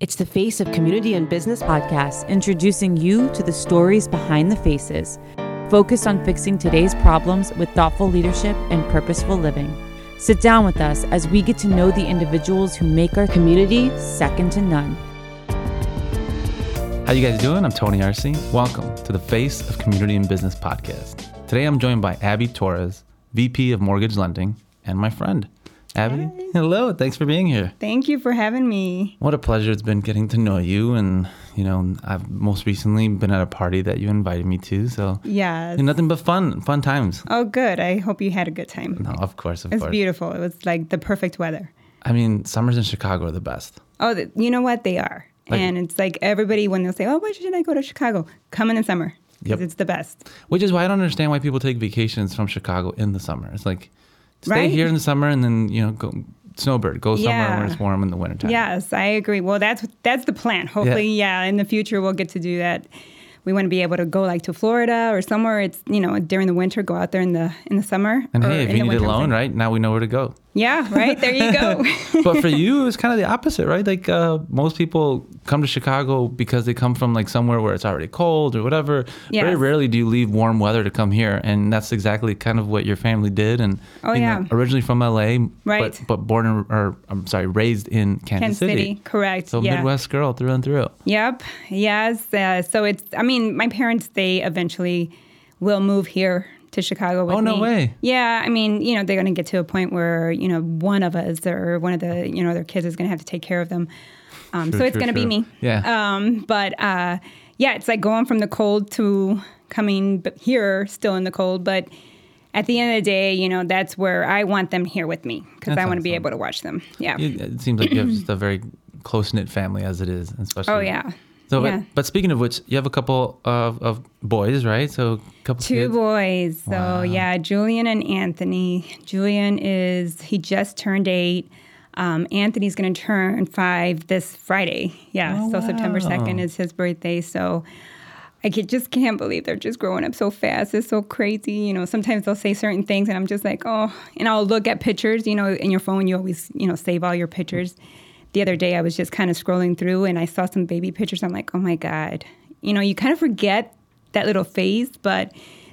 It's the Face of Community and Business podcast, introducing you to the stories behind the faces, focused on fixing today's problems with thoughtful leadership and purposeful living. Sit down with us as we get to know the individuals who make our community second to none. How you guys doing? I'm Tony Arce. Welcome to the Face of Community and Business podcast. Today I'm joined by Abby Torres, VP of Mortgage Lending, and my friend, Abby. Hi. Hello, thanks for being here. Thank you for having me. What a pleasure it's been getting to know you. And, you know, I've most recently been at a party that you invited me to. So, Yes. nothing but fun, fun times. Oh, good. I hope you had a good time. No, of course, of It's course. beautiful. It was like the perfect weather. I mean, summers in Chicago are the best. Oh, th- you know what? They are. Like- and it's like everybody, when they'll say, oh, why should I go to Chicago? Come in the summer. Yep. It's the best. Which is why I don't understand why people take vacations from Chicago in the summer. It's like, stay Right. here in the summer and then, you know, go snowbird, go somewhere Yeah. when it's warm in the wintertime. Yes, I agree. Well, that's that's the plan. Hopefully, yeah. in the future we'll get to do that. We want to be able to go like to Florida or somewhere. It's you know during the winter, go out there in the in the summer. And hey, if you need a winter, loan, right now we know where to go. Yeah, right. There you go. But for you, it's kind of the opposite, right? Like uh, most people come to Chicago because they come from like somewhere where it's already cold or whatever. Very rarely do you leave warm weather to come here, and that's exactly kind of what your family did. And Oh, you know, yeah. originally from LA, Right. But, but born in, or I'm sorry, raised in Kansas, Kansas City, correct? So yeah. Midwest girl through and through. Yep. Yes. Uh, so it's. I mean, my parents they eventually will move here to Chicago with me. Oh, no me. way. Yeah. I mean, you know, they're going to get to a point where you know one of us or one of the you know their kids is going to have to take care of them. Um, so it's going to be me. Yeah. Um, but uh, yeah, it's like going from the cold to coming here still in the cold, but. At the end of the day, you know, that's where I want them here with me because I want to be able to watch them. Yeah. It, it seems like you have just a very close knit family as it is, especially. oh, yeah. So, yeah. but, but speaking of which, you have a couple of, of boys, right? So, a couple Two kids. boys. So Wow. yeah, Julian and Anthony. Julian is he just turned eight. Um, Anthony's going to turn five this Friday. Yeah, Oh, so September second is his birthday. So I could, just can't believe they're just growing up so fast. It's so crazy. You know, sometimes they'll say certain things, and I'm just like, oh. And I'll look at pictures. You know, in your phone, you always you know save all your pictures. The other day, I was just kind of scrolling through, and I saw some baby pictures. I'm like, oh my god. You know, you kind of forget that little phase, but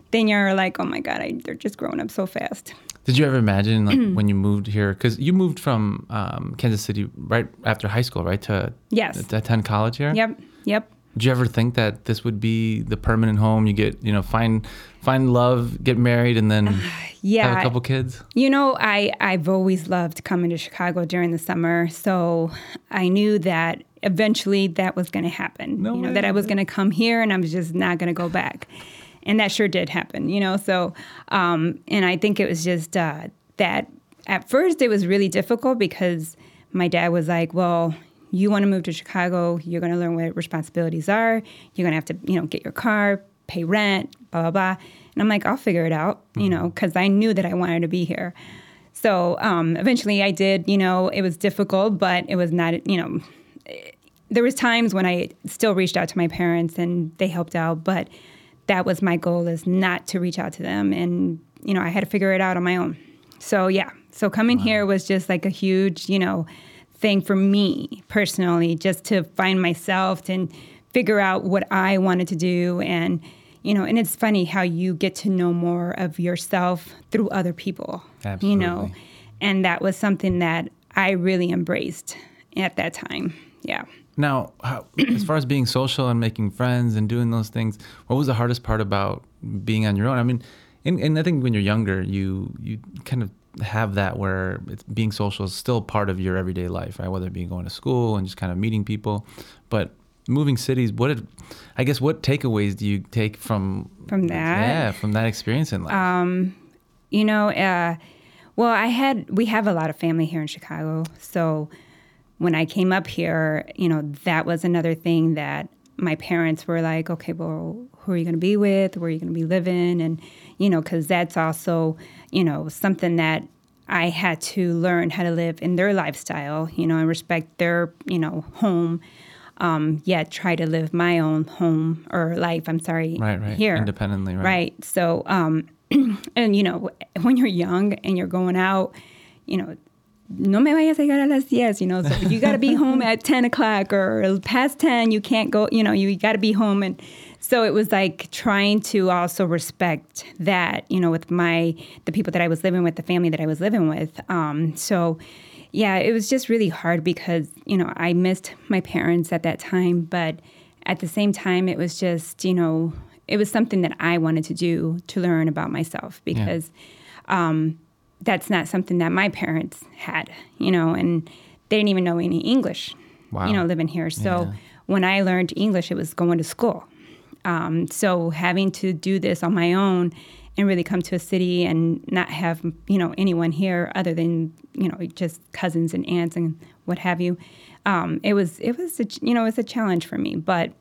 then you're like, oh my god, I, they're just growing up so fast. Did you ever imagine, like, when you moved here? Because you moved from um, Kansas City right after high school, right? To Yes. to attend college here. Yep. Yep. Did you ever think that this would be the permanent home? You get, you know, find find love, get married, and then Yeah. have a couple kids. You know, I, I've always loved coming to Chicago during the summer. So I knew that eventually that was going to happen. No you know, way. that I was going to come here and I was just not going to go back. And that sure did happen, you know. So, um, and I think it was just uh, that at first it was really difficult because my dad was like, well, you want to move to Chicago, you're going to learn what responsibilities are. You're going to have to, you know, get your car, pay rent, blah, blah, blah. And I'm like, I'll figure it out, you know, because I knew that I wanted to be here. So um, eventually I did, you know, it was difficult, but it was not, you know, there was times when I still reached out to my parents and they helped out, but that was my goal is not to reach out to them. And, you know, I had to figure it out on my own. So yeah, so coming here was just like a huge, you know, thing for me personally, just to find myself and figure out what I wanted to do. And, you know, and it's funny how you get to know more of yourself through other people, Absolutely. you know, and that was something that I really embraced at that time. Yeah. Now, how, as far as being social and making friends and doing those things, what was the hardest part about being on your own? I mean, and, and I think when you're younger, you you kind of have that where it's, being social is still part of your everyday life, right? Whether it be going to school and just kind of meeting people, but moving cities. What did, I guess, what takeaways do you take from From that? Yeah, from that experience in life. Um, you know, uh, well, I had, we have a lot of family here in Chicago. So when I came up here, you know, that was another thing that my parents were like, okay, well, who are you going to be with? Where are you going to be living? And, you know, because that's also, you know, something that I had to learn how to live in their lifestyle, you know, and respect their, you know, home. Um, yet try to live my own home or life. I'm sorry, Right, right. here Independently, right. Right. So, um, and you know, when you're young and you're going out, you know, no me vayas a llegar a las 10, you know, so you got to be home at 10 o'clock or past 10, you can't go, you know, you got to be home. And so it was like trying to also respect that, you know, with my, the people that I was living with, the family that I was living with. Um, so, yeah, it was just really hard because, you know, I missed my parents at that time, but at the same time, it was just, you know, it was something that I wanted to do to learn about myself because yeah. um, that's not something that my parents had, you know, and they didn't even know any English, wow. you know, living here. So yeah. when I learned English, it was going to school. Um, so having to do this on my own and really come to a city and not have you know anyone here other than you know just cousins and aunts and what have you, um, it was it was a, you know it was a challenge for me, but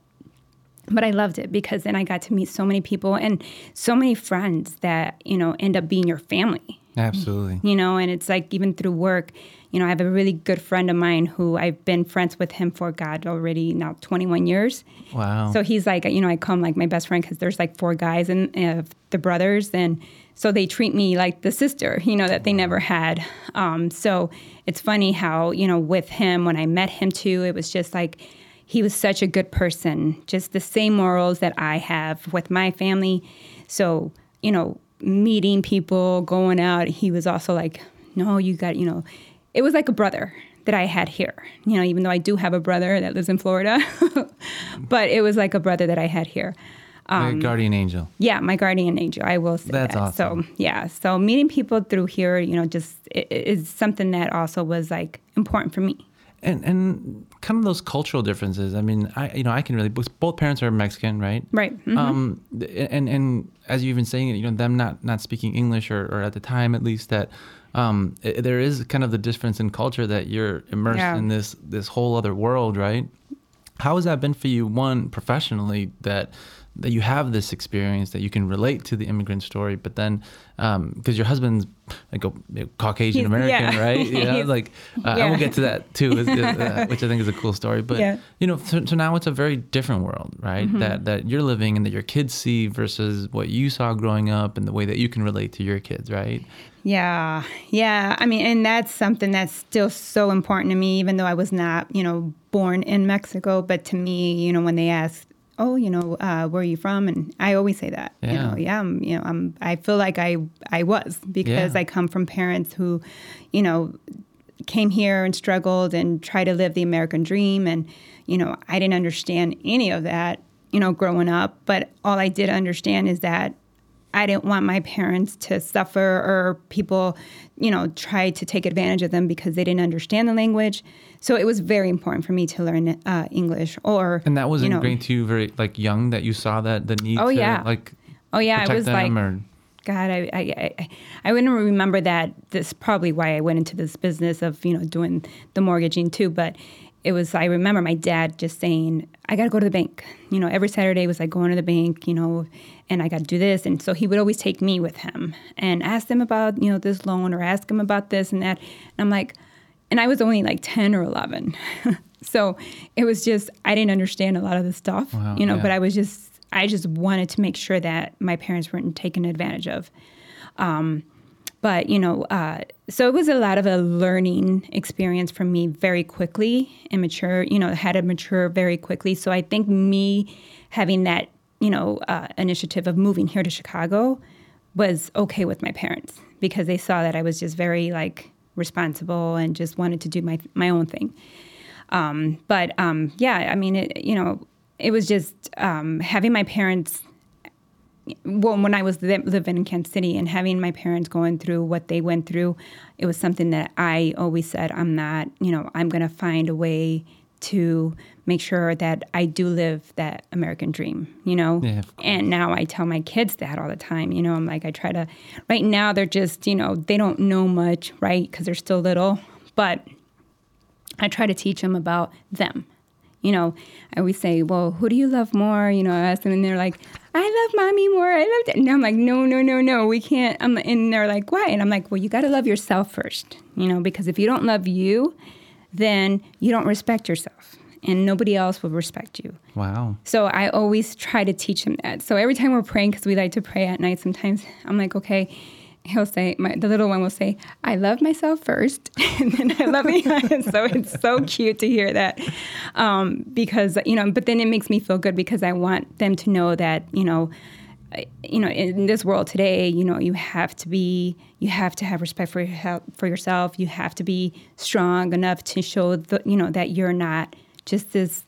but I loved it because then I got to meet so many people and so many friends that you know end up being your family. Absolutely. You know, and it's like even through work, you know, I have a really good friend of mine who I've been friends with him for God already now 21 years. Wow. So he's like, you know, I call him like my best friend because there's like four guys and uh, the brothers, and so they treat me like the sister, you know, that they never had. Um, so it's funny how you know with him when I met him too, it was just like he was such a good person, just the same morals that I have with my family. So, you know, meeting people, going out, he was also like, no, you got, you know, it was like a brother that I had here. You know, even though I do have a brother that lives in Florida, but it was like a brother that I had here. Um, guardian angel. Yeah, my guardian angel. I will say That's that. awesome. So yeah, so meeting people through here, you know, just is something that also was like important for me and and kind of those cultural differences. I mean, I you know I can really both parents are Mexican, right? Right. Mm-hmm. Um, and and as you've been saying, you know, them not not speaking English or, or at the time at least that. Um, it, there is kind of the difference in culture that you're immersed yeah. in this this whole other world, right? How has that been for you? One professionally, that that you have this experience that you can relate to the immigrant story, but then because um, your husband's like a Caucasian American, yeah. right? Yeah, like uh, yeah. I will get to that too, uh, which I think is a cool story. But yeah. you know, so, so, now it's a very different world, right? Mm-hmm. That that you're living and that your kids see versus what you saw growing up and the way that you can relate to your kids, right? Yeah, yeah. I mean, and that's something that's still so important to me, even though I was not, you know, born in Mexico. But to me, you know, when they ask oh, you know, uh, where are you from? And I always say that, yeah. you know, yeah, I'm, you know, I'm, I feel like I, I was because yeah. I come from parents who, you know, came here and struggled and tried to live the American dream. And, you know, I didn't understand any of that, you know, growing up. But all I did understand is that I didn't want my parents to suffer or people, you know, try to take advantage of them because they didn't understand the language. So it was very important for me to learn uh, English. Or and that was you ingrained to you very like young that you saw that the need. Oh to, yeah. Like. Oh yeah, I was like. Or, God, I, I, I, I wouldn't remember that. This probably why I went into this business of you know doing the mortgaging too. But it was I remember my dad just saying, I got to go to the bank. You know, every Saturday was like going to the bank, you know, and I got to do this. And so he would always take me with him and ask them about, you know, this loan or ask him about this and that. And I'm like, and I was only like 10 or 11. so it was just, I didn't understand a lot of the stuff, wow, you know, yeah. but I was just, I just wanted to make sure that my parents weren't taken advantage of. Um, but you know uh, so it was a lot of a learning experience for me very quickly and mature you know had to mature very quickly. So i think me having that you know uh, initiative of moving here to chicago was okay with my parents because they saw that i was just very like responsible and just wanted to do my my own thing. Um, but um, yeah i mean it, you know it was just um, having my parents well, when I was living in Kansas City and having my parents going through what they went through, it was something that I always said, I'm not, you know, I'm going to find a way to make sure that I do live that American dream, you know? Yeah, and now I tell my kids that all the time, you know, I'm like, I try to, right now they're just, you know, they don't know much, right? Because they're still little, but I try to teach them about them. You know, I always say, well, who do you love more? You know, I ask them and they're like, I love mommy more. I love it. And I'm like, no, no, no, no, we can't. I'm, and they're like, why? And I'm like, well, you got to love yourself first, you know, because if you don't love you, then you don't respect yourself and nobody else will respect you. Wow. So I always try to teach them that. So every time we're praying, because we like to pray at night sometimes, I'm like, okay, he'll say, my, the little one will say, I love myself first, and then I love you. so it's so cute to hear that. Um, because, you know, but then it makes me feel good because I want them to know that, you know, you know, in this world today, you know, you have to be, you have to have respect for your, for yourself. You have to be strong enough to show the, you know, that you're not just this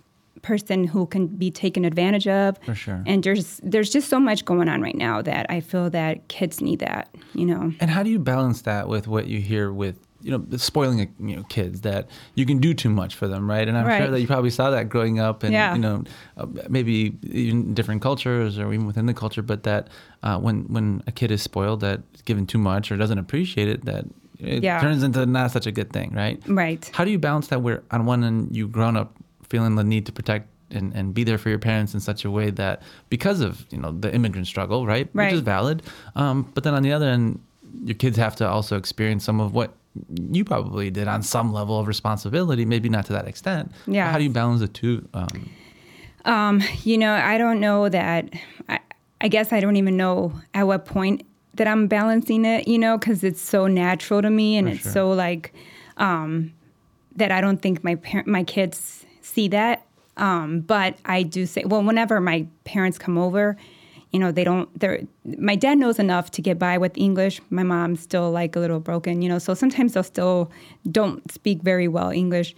person who can be taken advantage of. For sure. And there's there's just so much going on right now that I feel that kids need that, you know. And how do you balance that with what you hear with you know spoiling you know kids that you can do too much for them right and i'm Right. sure that you probably saw that growing up and Yeah. you know uh, maybe even different cultures or even within the culture but that uh, when when a kid is spoiled that given too much or doesn't appreciate it that it Yeah. turns into not such a good thing right Right. how do you balance that where on one end you've grown up feeling the need to protect and, and be there for your parents in such a way that because of you know the immigrant struggle right, Right. which is valid um, but then on the other end your kids have to also experience some of what you probably did on some level of responsibility maybe not to that extent Yeah. how do you balance the two um, Um, you know, I don't know that. I, I guess I don't even know at what point that I'm balancing it. You know, because it's so natural to me, and it's sure. so like um, that. I don't think my par- my kids see that. Um, but I do say, well, whenever my parents come over, you know, they don't. They're my dad knows enough to get by with English. My mom's still like a little broken, you know. So sometimes they'll still don't speak very well English.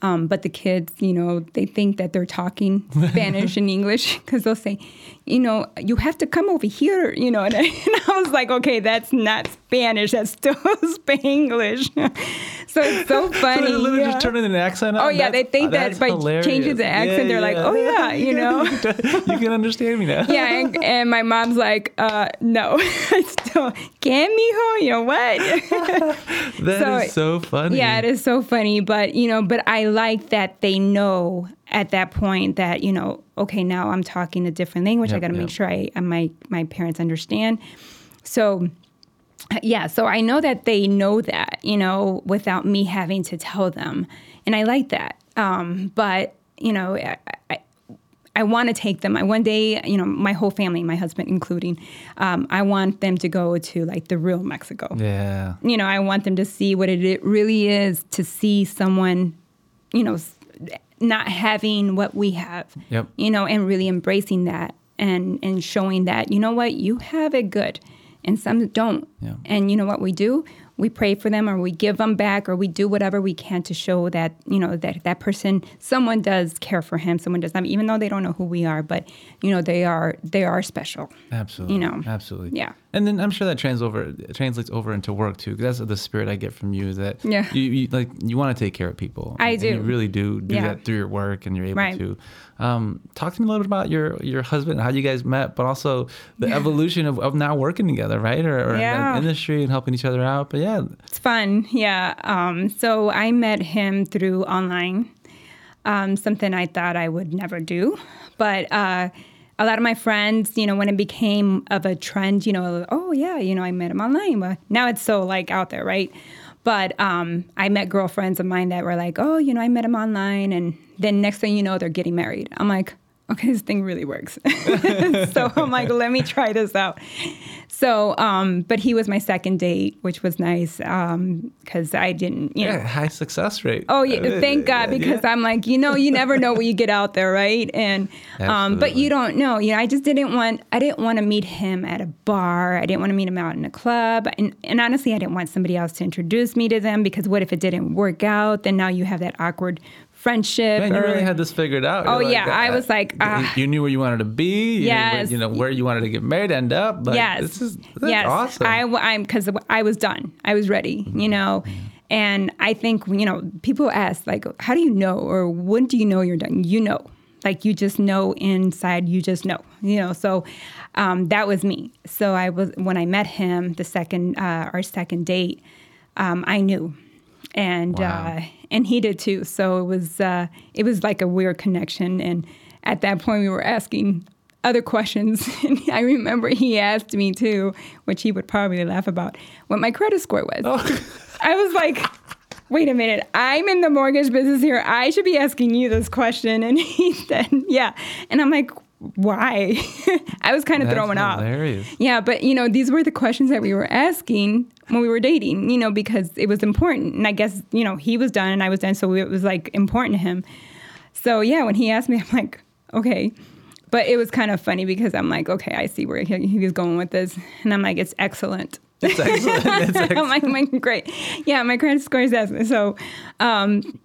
Um, but the kids, you know, they think that they're talking Spanish and English because they'll say, you know, you have to come over here, you know. And I, and I was like, okay, that's not Spanish. That's still Spanglish. so it's so funny. so they literally yeah. just turn in an accent Oh on? yeah, they think that that's by hilarious. changing the accent, they're like, "Oh yeah," you know. you can understand me now yeah, and, and my mom's like, uh, "No, I still can, mijo." You know what? That is So, so funny Yeah, it is so funny, but you know, but I like that they know at that point that you know, okay, now I'm talking a different language. I got to yep. make sure I my my parents understand. So, yeah, so I know that they know that you know without me having to tell them, and I like that. Um, but you know, I, I, I want to take them. I one day, you know, my whole family, my husband including, um, I want them to go to like the real Mexico yeah you know, I want them to see what it, it really is to see someone, you know, not having what we have, Yep. you know, and really embracing that and and showing that you know what you have it good, and some don't, Yeah. and you know what we do. We pray for them, or we give them back, or we do whatever we can to show that you know that that person, someone does care for him, someone does not, even though they don't know who we are, but you know they are they are special. Absolutely. You know. Absolutely. Yeah. And then I'm sure that trans over translates over into work too, because that's the spirit I get from you. That Yeah. you, you like you want to take care of people. I and do. You really do do Yeah. that through your work, and you're able Right. to. Um, talk to me a little bit about your your husband, how you guys met, but also the evolution of, of now working together, right? Or, or in Yeah. the industry and helping each other out. But yeah, It's fun, yeah. Um, so I met him through online, um, something I thought I would never do. But uh, a lot of my friends, you know, when it became of a trend, you know, oh yeah, you know, I met him online. But now it's so like out there, right? But um, I met girlfriends of mine that were like, oh, you know, I met him online, and then next thing you know, they're getting married. I'm like, okay, this thing really works. so I'm like, let me try this out. So, um, but he was my second date, which was nice because I didn't, you know. yeah, high success rate. Oh yeah, thank God because Yeah. I'm like, you know, you never know when you get out there, right? And um, but you don't know. You know, I just didn't want I didn't want to meet him at a bar. I didn't want to meet him out in a club. And and honestly, I didn't want somebody else to introduce me to them because what if it didn't work out? Then now you have that awkward friendship. Man, you really had this figured out. Oh, You're yeah, I was like, you- ah. you knew where you wanted to be. You Yes. knew, you know where you wanted to get married, end up. Like, yes. this is that's yes. awesome. I, am because I was done. I was ready, you know. And I think you know people ask like, how do you know, or when do you know you're done? You know, like you just know inside. You just know, you know. So um, that was me. So I was when I met him, the second uh, our second date, um, I knew, and Wow. uh, and he did too. So it was uh, it was like a weird connection. And at that point, we were asking other questions. And I remember he asked me too, which he would probably laugh about, what my credit score was. I was like, wait a minute, I'm in the mortgage business here. I should be asking you this question. And he said, yeah. And I'm like, why? I was kind of That's thrown off. Yeah, but you know, these were the questions that we were asking when we were dating, you know, because it was important. And I guess, you know, he was done and I was done, so it was like important to him. So yeah, when he asked me, I'm like, okay. But it was kind of funny because I'm like, okay, I see where he, he was going with this. And I'm like, it's excellent. It's excellent. It's I'm like, I'm like, great. Yeah, my credit score is excellent. So, um,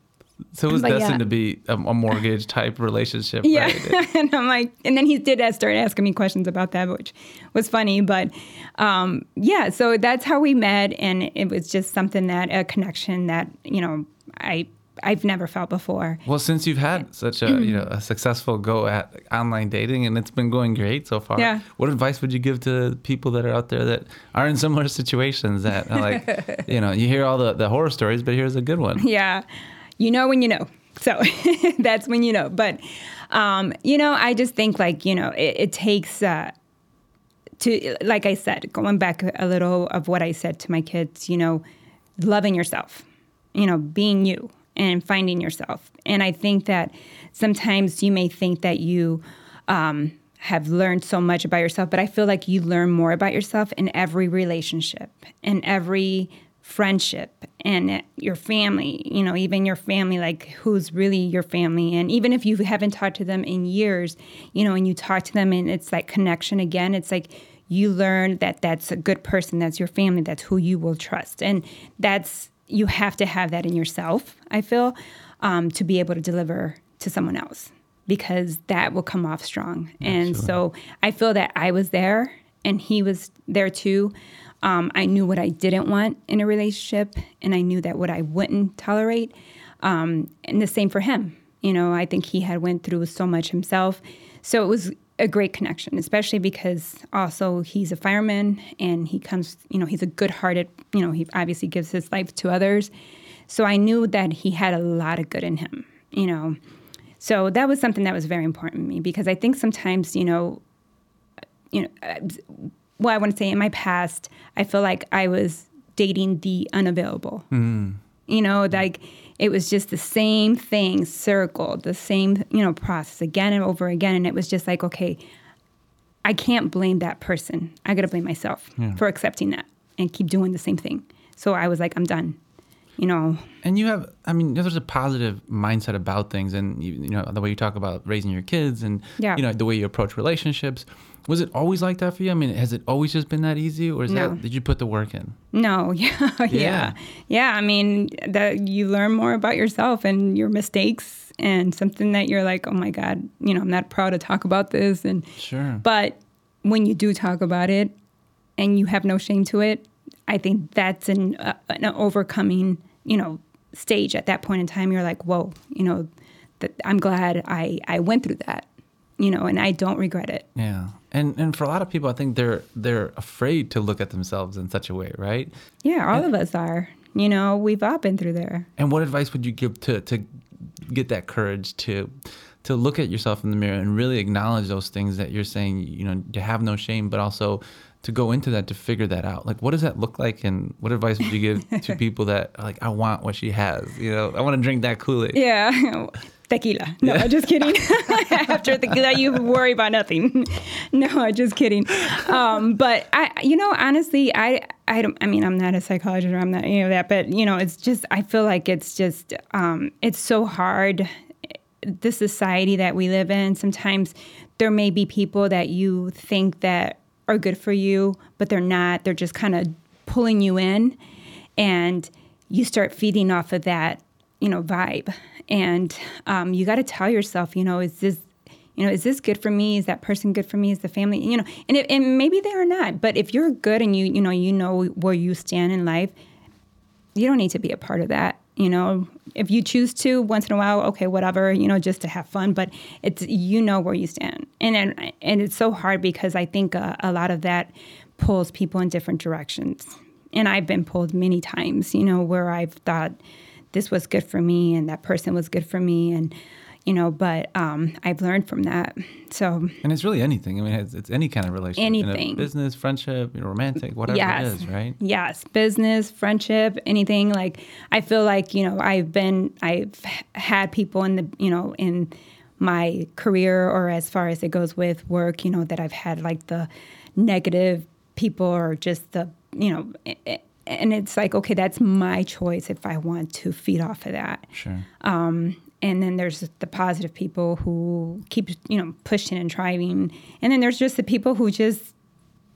So it was But yeah. destined to be a, a mortgage type relationship, yeah. right? and I'm like, and then he did start asking me questions about that, which was funny. But um, yeah, so that's how we met. And it was just something that, a connection that, you know, I, I've never felt before. Well, since you've had such a you know a successful go at online dating and it's been going great so far, Yeah. what advice would you give to people that are out there that are in similar situations that like, you know, you hear all the, the horror stories, but here's a good one. yeah you know when you know. So that's when you know. But um, you know i just think like you know it, it takes uh, to like i said going back a little of what i said to my kids you know loving yourself you know being you and finding yourself. And i think that sometimes you may think that you um, have learned so much about yourself but i feel like you learn more about yourself in every relationship in every friendship and your family, you know, even your family, like who's really your family. And even if you haven't talked to them in years, you know, and you talk to them and it's like connection again, it's like you learn that that's a good person, that's your family, that's who you will trust. And that's, you have to have that in yourself, I feel, um, to be able to deliver to someone else because that will come off strong. And so I feel that I was there and he was there too. Um, I knew what I didn't want in a relationship, and I knew that what I wouldn't tolerate. Um, and the same for him. You know, I think he had went through so much himself, so it was a great connection, especially because also he's a fireman and he comes. You know, he's a good-hearted. You know, he obviously gives his life to others. So I knew that he had a lot of good in him. You know, so that was something that was very important to me because I think sometimes, you know, you know, well, I want to say in my past, I feel like I was dating the unavailable. Mm. You know, like it was just the same thing circled, the same, you know, process again and over again. And it was just like, okay, I can't blame that person. I got to blame myself for accepting that and keep doing the same thing. So I was like, I'm done. You know, And you have, I mean, there's a positive mindset about things, and you, you know the way you talk about raising your kids, and Yeah. you know the way you approach relationships. Was it always like that for you? I mean, has it always just been that easy, or is No. that did you put the work in? No, yeah, yeah, Yeah. yeah. I mean, that you learn more about yourself and your mistakes, and something that you're like, oh my god, you know, I'm not proud to talk about this, and Sure. but when you do talk about it, and you have no shame to it, I think that's an uh, an overcoming, you know, stage at that point in time. You're like, whoa, you know, that I'm glad I I went through that, you know, and I don't regret it. Yeah. And and for a lot of people, I think they're they're afraid to look at themselves in such a way, right? Yeah, all of us are. You know, we've all been through there. And what advice would you give to to get that courage to to look at yourself in the mirror and really acknowledge those things that you're saying, you know, to have no shame, but also to go into that to figure that out. Like what does that look like and what advice would you give to people that are like I want what she has, you know, I want to drink that Kool-Aid. Yeah. Tequila. No, I'm just kidding. After tequila, you worry about nothing. No, I'm just kidding. Um, but I, you know, honestly, I, I don't. I mean, I'm not a psychologist or I'm not any of that. But you know, it's just. I feel like it's just. Um, it's so hard. The society that we live in. Sometimes there may be people that you think that are good for you, but they're not. They're just kind of pulling you in, and you start feeding off of that you know vibe. And um, you got to tell yourself you know is this you know is this good for me? Is that person good for me? Is the family you know and, it, and maybe they are not but if you're good and you you know you know where you stand in life you don't need to be a part of that you know if you choose to once in a while okay whatever you know just to have fun but it's you know where you stand. And and, and it's so hard because i think uh, a lot of that pulls people in different directions. And i've been pulled many times you know where i've thought this was good for me and that person was good for me and you know but um, i've learned from that so And it's really anything. I mean, it's, it's any kind of relationship. Anything. business, friendship, you know, romantic, whatever yes it is, right? yes business friendship anything like i feel like you know i've been i've had people in the you know in my career or as far as it goes with work, you know, that I've had like the negative people or just the, you know, and it's like, okay, that's my choice if I want to feed off of that. Sure. Um, and then there's the positive people who keep, you know, pushing and driving. And then there's just the people who just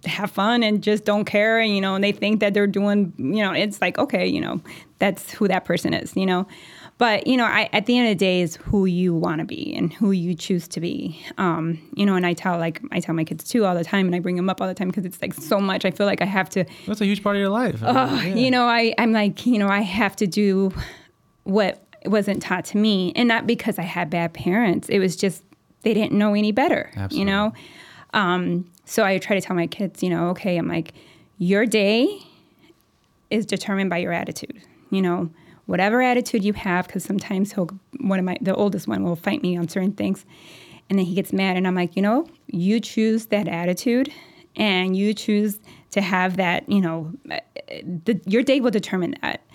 have fun and just don't care, and, you know, and they think that they're doing, you know, it's like, okay, you know, that's who that person is, you know. But you know, I, at the end of the day, is who you want to be and who you choose to be. Um, you know, and I tell like I tell my kids too all the time, and I bring them up all the time because it's like so much. I feel like I have to. That's a huge part of your life. Uh, yeah. You know, I I'm like you know I have to do what wasn't taught to me, and not because I had bad parents. It was just they didn't know any better. Absolutely. You know, um, so I try to tell my kids, you know, okay, I'm like, your day is determined by your attitude. You know, whatever attitude you have, because sometimes he'll, one of my, the oldest one will fight me on certain things. And then he gets mad. And I'm like, you know, you choose that attitude and you choose to have that, you know, the, your day will determine that.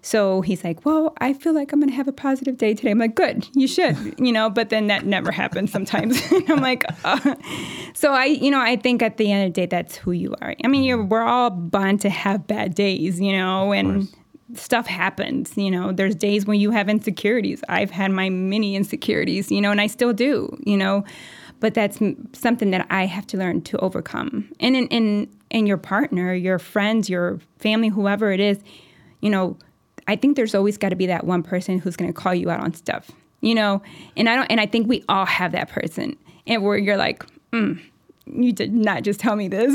So he's like, well, I feel like I'm going to have a positive day today. I'm like, good, you should, you know, but then that never happens sometimes. I'm like, uh. so I, you know, I think at the end of the day, that's who you are. I mean, you're, we're all bound to have bad days, you know, and stuff happens. You know, there's days when you have insecurities. I've had my many insecurities, you know, and I still do, you know, but that's something that I have to learn to overcome. And in, in, in your partner, your friends, your family, whoever it is, you know, I think there's always got to be that one person who's going to call you out on stuff, you know, and I don't, and I think we all have that person and where you're like, mm, you did not just tell me this,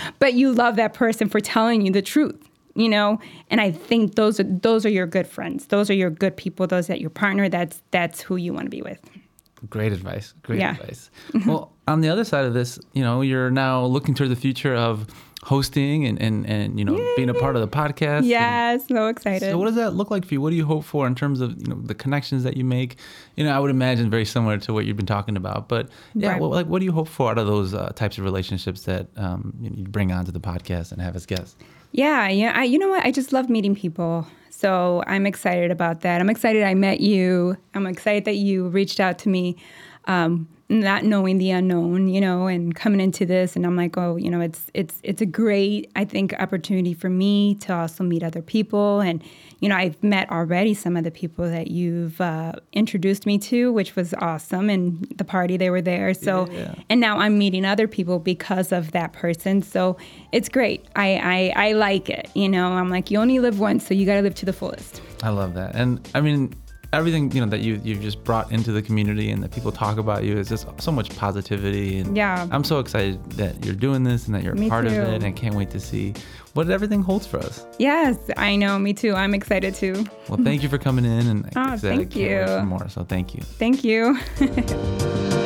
but you love that person for telling you the truth you know? And i think those are those are your good friends. Those are your good people. Those that your partner that's that's who you want to be with. Great advice. Great yeah. advice. Well on the other side of this you know you're now looking toward the future of hosting and and, and you know Yay. being a part of the podcast yes so excited. So what does that look like for you? What do you hope for in terms of you know the connections that you make? You know i would imagine very similar to what you've been talking about but yeah right. what, like what do you hope for out of those uh, types of relationships that um, you bring onto the podcast and have as guests yeah, yeah. I, you know what? I just love meeting people. So I'm excited about that. I'm excited I met you. I'm excited that you reached out to me. Um, not knowing the unknown, you know, and coming into this, and I'm like, oh, you know, it's it's it's a great, I think, opportunity for me to also meet other people, and you know, I've met already some of the people that you've uh, introduced me to, which was awesome, and the party they were there. So, yeah. and now I'm meeting other people because of that person. So it's great. I I, I like it. You know, I'm like, you only live once, so you got to live to the fullest. I love that, and I mean everything you know that you you've just brought into the community and that people talk about you is just so much positivity. And yeah. I'm so excited that you're doing this and that you're a part too. of it. And I can't wait to see what everything holds for us. Yes i know. Me too. I'm excited too. Well thank you for coming in and oh, thank you. more. So thank you. Thank you